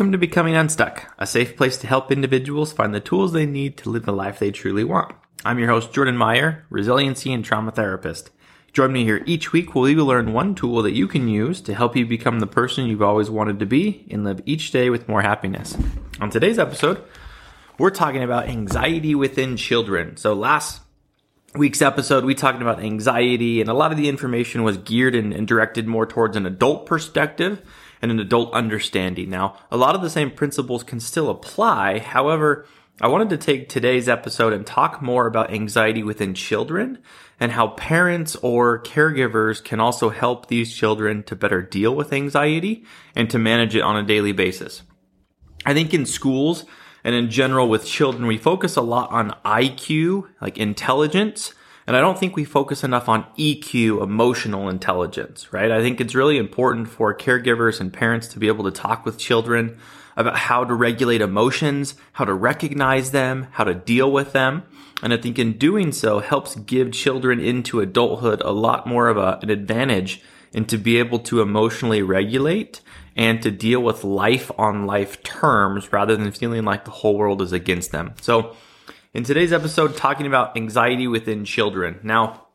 Welcome to Becoming Unstuck, a safe place to help individuals find the tools they need to live the life they truly want. I'm your host, Jordan Meyer, resiliency and trauma therapist. Join me here each week where we will learn one tool that you can use to help you become the person you've always wanted to be and live each day with more happiness. On today's episode, we're talking about anxiety within children. So last week's episode, we talked about anxiety and a lot of the information was geared and, and directed more towards an adult perspective and an adult understanding. Now, a lot of the same principles can still apply. However, I wanted to take today's episode and talk more about anxiety within children and how parents or caregivers can also help these children to better deal with anxiety and to manage it on a daily basis. I think in schools and in general with children, we focus a lot on IQ, like intelligence, and I don't think we focus enough on EQ, emotional intelligence, right? I think it's really important for caregivers and parents to be able to talk with children about how to regulate emotions, how to recognize them, how to deal with them. And I think in doing so helps give children into adulthood a lot more of a, an advantage and to be able to emotionally regulate and to deal with life on life terms rather than feeling like the whole world is against them. So in today's episode, talking about anxiety within children. Now,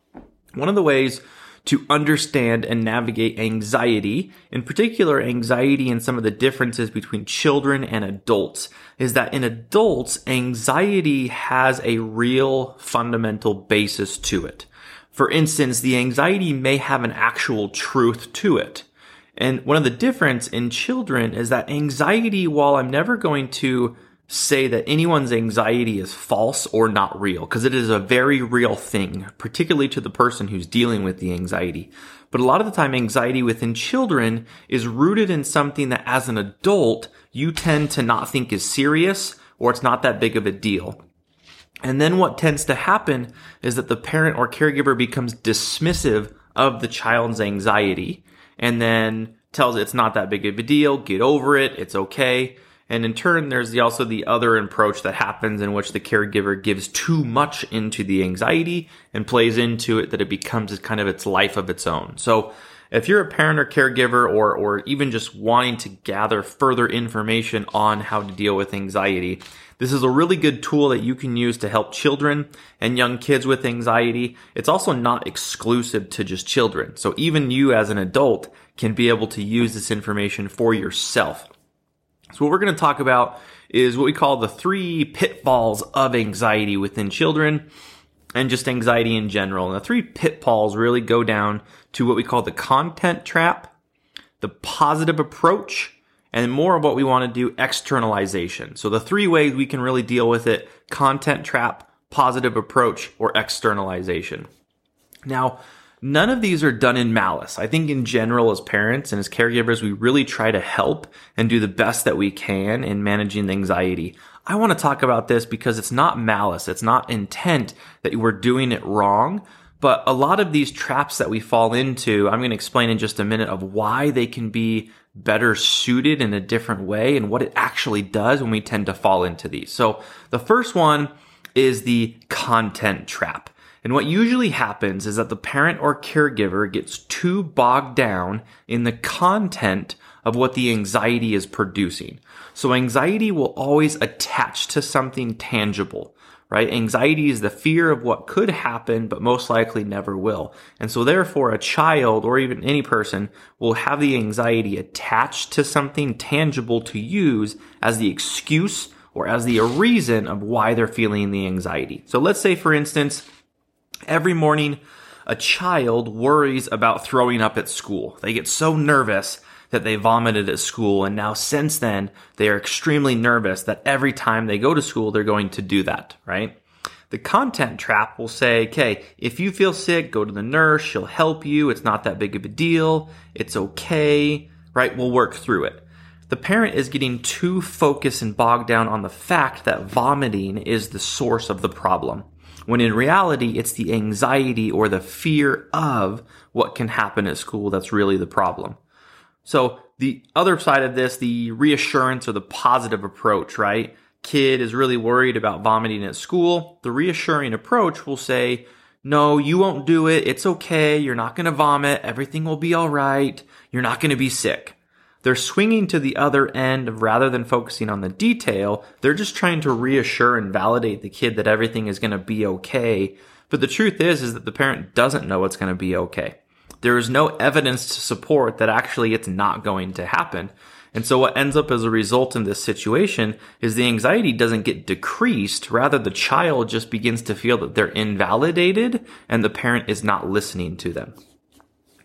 one of the ways to understand and navigate anxiety, in particular anxiety and some of the differences between children and adults, is that in adults, anxiety has a real fundamental basis to it. For instance, the anxiety may have an actual truth to it. And one of the difference in children is that anxiety, while I'm never going to say that anyone's anxiety is false or not real because it is a very real thing, particularly to the person who's dealing with the anxiety. But a lot of the time, anxiety within children is rooted in something that as an adult, you tend to not think is serious or it's not that big of a deal. And then what tends to happen is that the parent or caregiver becomes dismissive of the child's anxiety and then tells it it's not that big of a deal, get over it, it's okay. And in turn, there's the, also the other approach that happens in which the caregiver gives too much into the anxiety and plays into it that it becomes kind of its life of its own. So if you're a parent or caregiver or, or even just wanting to gather further information on how to deal with anxiety, this is a really good tool that you can use to help children and young kids with anxiety. It's also not exclusive to just children. So even you as an adult can be able to use this information for yourself. So what we're going to talk about is what we call the three pitfalls of anxiety within children and just anxiety in general. And the three pitfalls really go down to what we call the content trap, the positive approach, and more of what we want to do externalization. So the three ways we can really deal with it, content trap, positive approach, or externalization. Now, None of these are done in malice. I think in general, as parents and as caregivers, we really try to help and do the best that we can in managing anxiety. I want to talk about this because it's not malice. It's not intent that we're doing it wrong. But a lot of these traps that we fall into, I'm going to explain in just a minute of why they can be better suited in a different way and what it actually does when we tend to fall into these. So the first one is the content trap. And what usually happens is that the parent or caregiver gets too bogged down in the content of what the anxiety is producing. So anxiety will always attach to something tangible, right? Anxiety is the fear of what could happen, but most likely never will. And so therefore a child or even any person will have the anxiety attached to something tangible to use as the excuse or as the reason of why they're feeling the anxiety. So let's say, for instance, Every morning, a child worries about throwing up at school. They get so nervous that they vomited at school. And now since then, they are extremely nervous that every time they go to school, they're going to do that, right? The content trap will say, okay, if you feel sick, go to the nurse. She'll help you. It's not that big of a deal. It's okay, right? We'll work through it. The parent is getting too focused and bogged down on the fact that vomiting is the source of the problem when in reality, it's the anxiety or the fear of what can happen at school that's really the problem. So the other side of this, the reassurance or the positive approach, right? Kid is really worried about vomiting at school. The reassuring approach will say, no, you won't do it. It's okay. You're not going to vomit. Everything will be all right. You're not going to be sick. they're swinging to the other end rather than focusing on the detail, they're just trying to reassure and validate the kid that everything is going to be okay. But the truth is, is that the parent doesn't know it's going to be okay. There is no evidence to support that actually it's not going to happen. And so what ends up as a result in this situation is the anxiety doesn't get decreased. Rather, the child just begins to feel that they're invalidated and the parent is not listening to them.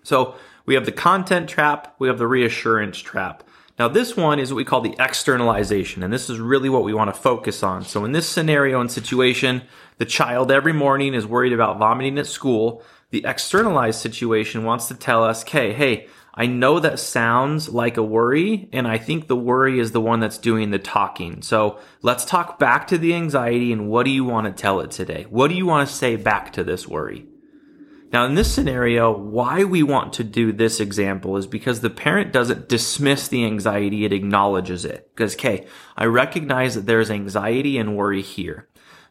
So we have the content trap. We have the reassurance trap. Now, this one is what we call the externalization, and this is really what we want to focus on. So, in this scenario and situation, the child every morning is worried about vomiting at school. The externalized situation wants to tell us, okay, hey, I know that sounds like a worry, and I think the worry is the one that's doing the talking. So let's talk back to the anxiety and what do you want to tell it today? What do you want to say back to this worry? Now, in this scenario, why we want to do this example is because the parent doesn't dismiss the anxiety, it acknowledges it. Because, okay, I recognize that there's anxiety and worry here.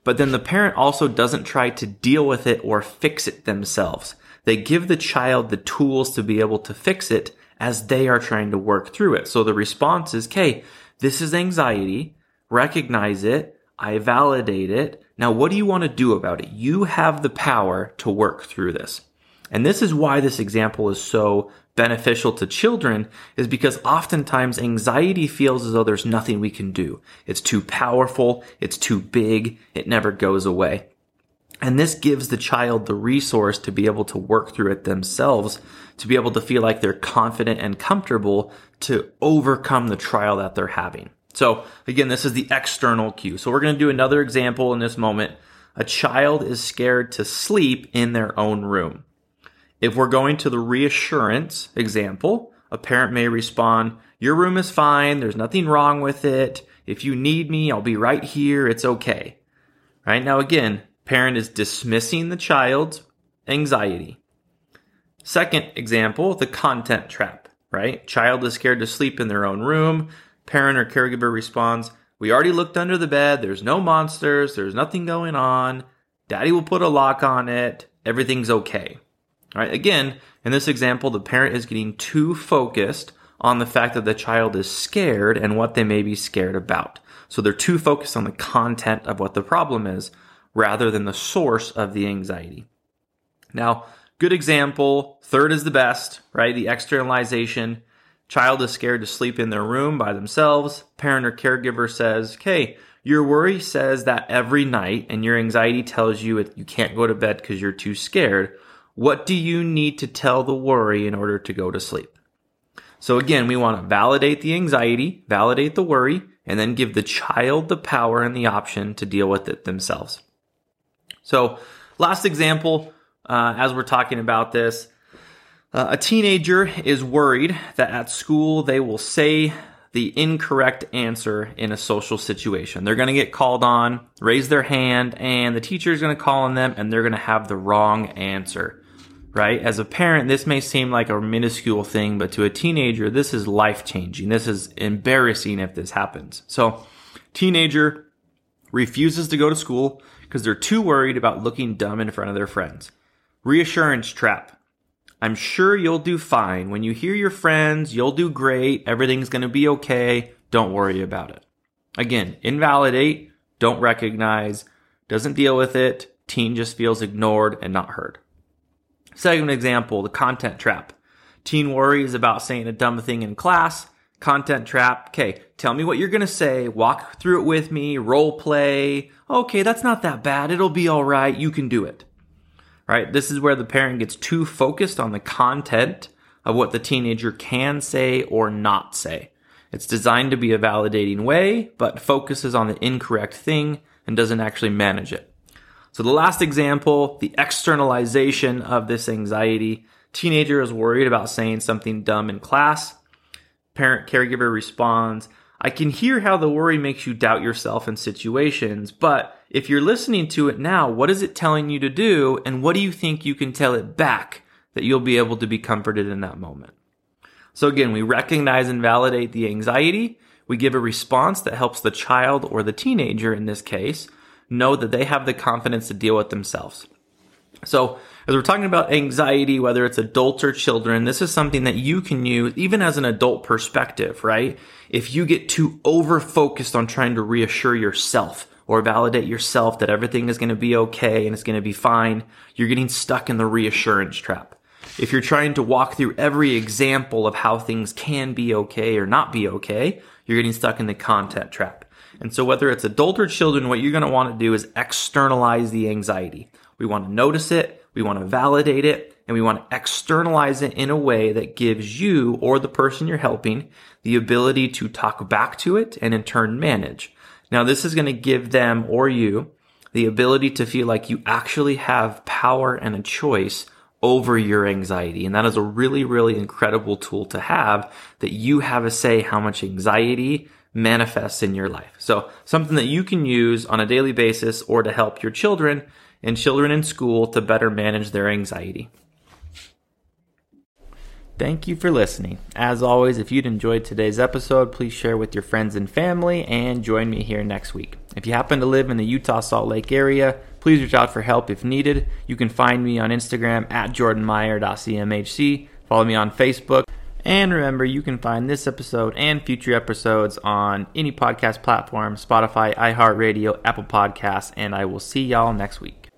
But then the parent also doesn't try to deal with it or fix it themselves. They give the child the tools to be able to fix it as they are trying to work through it. So the response is, okay, this is anxiety. Recognize it. I validate it. Now, what do you want to do about it? You have the power to work through this. And this is why this example is so beneficial to children is because oftentimes anxiety feels as though there's nothing we can do. It's too powerful. It's too big. It never goes away. And this gives the child the resource to be able to work through it themselves, to be able to feel like they're confident and comfortable to overcome the trial that they're having. So again, this is the external cue. So we're going to do another example in this moment. A child is scared to sleep in their own room. If we're going to the reassurance example, a parent may respond, your room is fine. There's nothing wrong with it. If you need me, I'll be right here. It's okay. Right now, again, Parent is dismissing the child's anxiety. Second example, the content trap, right? Child is scared to sleep in their own room. Parent or caregiver responds, We already looked under the bed. There's no monsters. There's nothing going on. Daddy will put a lock on it. Everything's okay. All right. Again, in this example, the parent is getting too focused on the fact that the child is scared and what they may be scared about. So they're too focused on the content of what the problem is rather than the source of the anxiety. Now, good example. Third is the best, right? The externalization. Child is scared to sleep in their room by themselves. Parent or caregiver says, okay, your worry says that every night and your anxiety tells you you can't go to bed because you're too scared. What do you need to tell the worry in order to go to sleep? So again, we want to validate the anxiety, validate the worry, and then give the child the power and the option to deal with it themselves. So, last example, uh, as we're talking about this, uh, a teenager is worried that at school they will say the incorrect answer in a social situation. They're going to get called on, raise their hand, and the teacher is going to call on them and they're going to have the wrong answer. Right? As a parent, this may seem like a minuscule thing, but to a teenager, this is life changing. This is embarrassing if this happens. So, teenager refuses to go to school because they're too worried about looking dumb in front of their friends. Reassurance trap. I'm sure you'll do fine. When you hear your friends, you'll do great. Everything's going to be okay. Don't worry about it. Again, invalidate, don't recognize, doesn't deal with it. Teen just feels ignored and not heard. Second example, the content trap. Teen worries about saying a dumb thing in class. Content trap. Okay, tell me what you're to say. Walk through it with me. Role play okay, that's not that bad. It'll be all right. You can do it. Right? This is where the parent gets too focused on the content of what the teenager can say or not say. It's designed to be a validating way, but focuses on the incorrect thing and doesn't actually manage it. So the last example, the externalization of this anxiety. Teenager is worried about saying something dumb in class. Parent caregiver responds, I can hear how the worry makes you doubt yourself in situations, but if you're listening to it now, what is it telling you to do? And what do you think you can tell it back that you'll be able to be comforted in that moment? So again, we recognize and validate the anxiety. We give a response that helps the child or the teenager in this case know that they have the confidence to deal with themselves. So, as we're talking about anxiety, whether it's adults or children, this is something that you can use even as an adult perspective, right? If you get too over focused on trying to reassure yourself or validate yourself that everything is going to be okay and it's going to be fine, you're getting stuck in the reassurance trap. If you're trying to walk through every example of how things can be okay or not be okay, you're getting stuck in the content trap. And so whether it's adult or children, what you're going to want to do is externalize the anxiety. We want to notice it, we want to validate it, and we want to externalize it in a way that gives you or the person you're helping the ability to talk back to it and in turn manage. Now, this is going to give them or you the ability to feel like you actually have power and a choice over your anxiety. And that is a really, really incredible tool to have that you have a say how much anxiety manifests in your life. So something that you can use on a daily basis or to help your children and children in school to better manage their anxiety. Thank you for listening. As always, if you'd enjoyed today's episode, please share with your friends and family and join me here next week. If you happen to live in the Utah Salt Lake area, please reach out for help if needed. You can find me on Instagram at jordanmeyer.cmhc. Follow me on Facebook. And remember, you can find this episode and future episodes on any podcast platform Spotify, iHeartRadio, Apple Podcasts, and I will see y'all next week.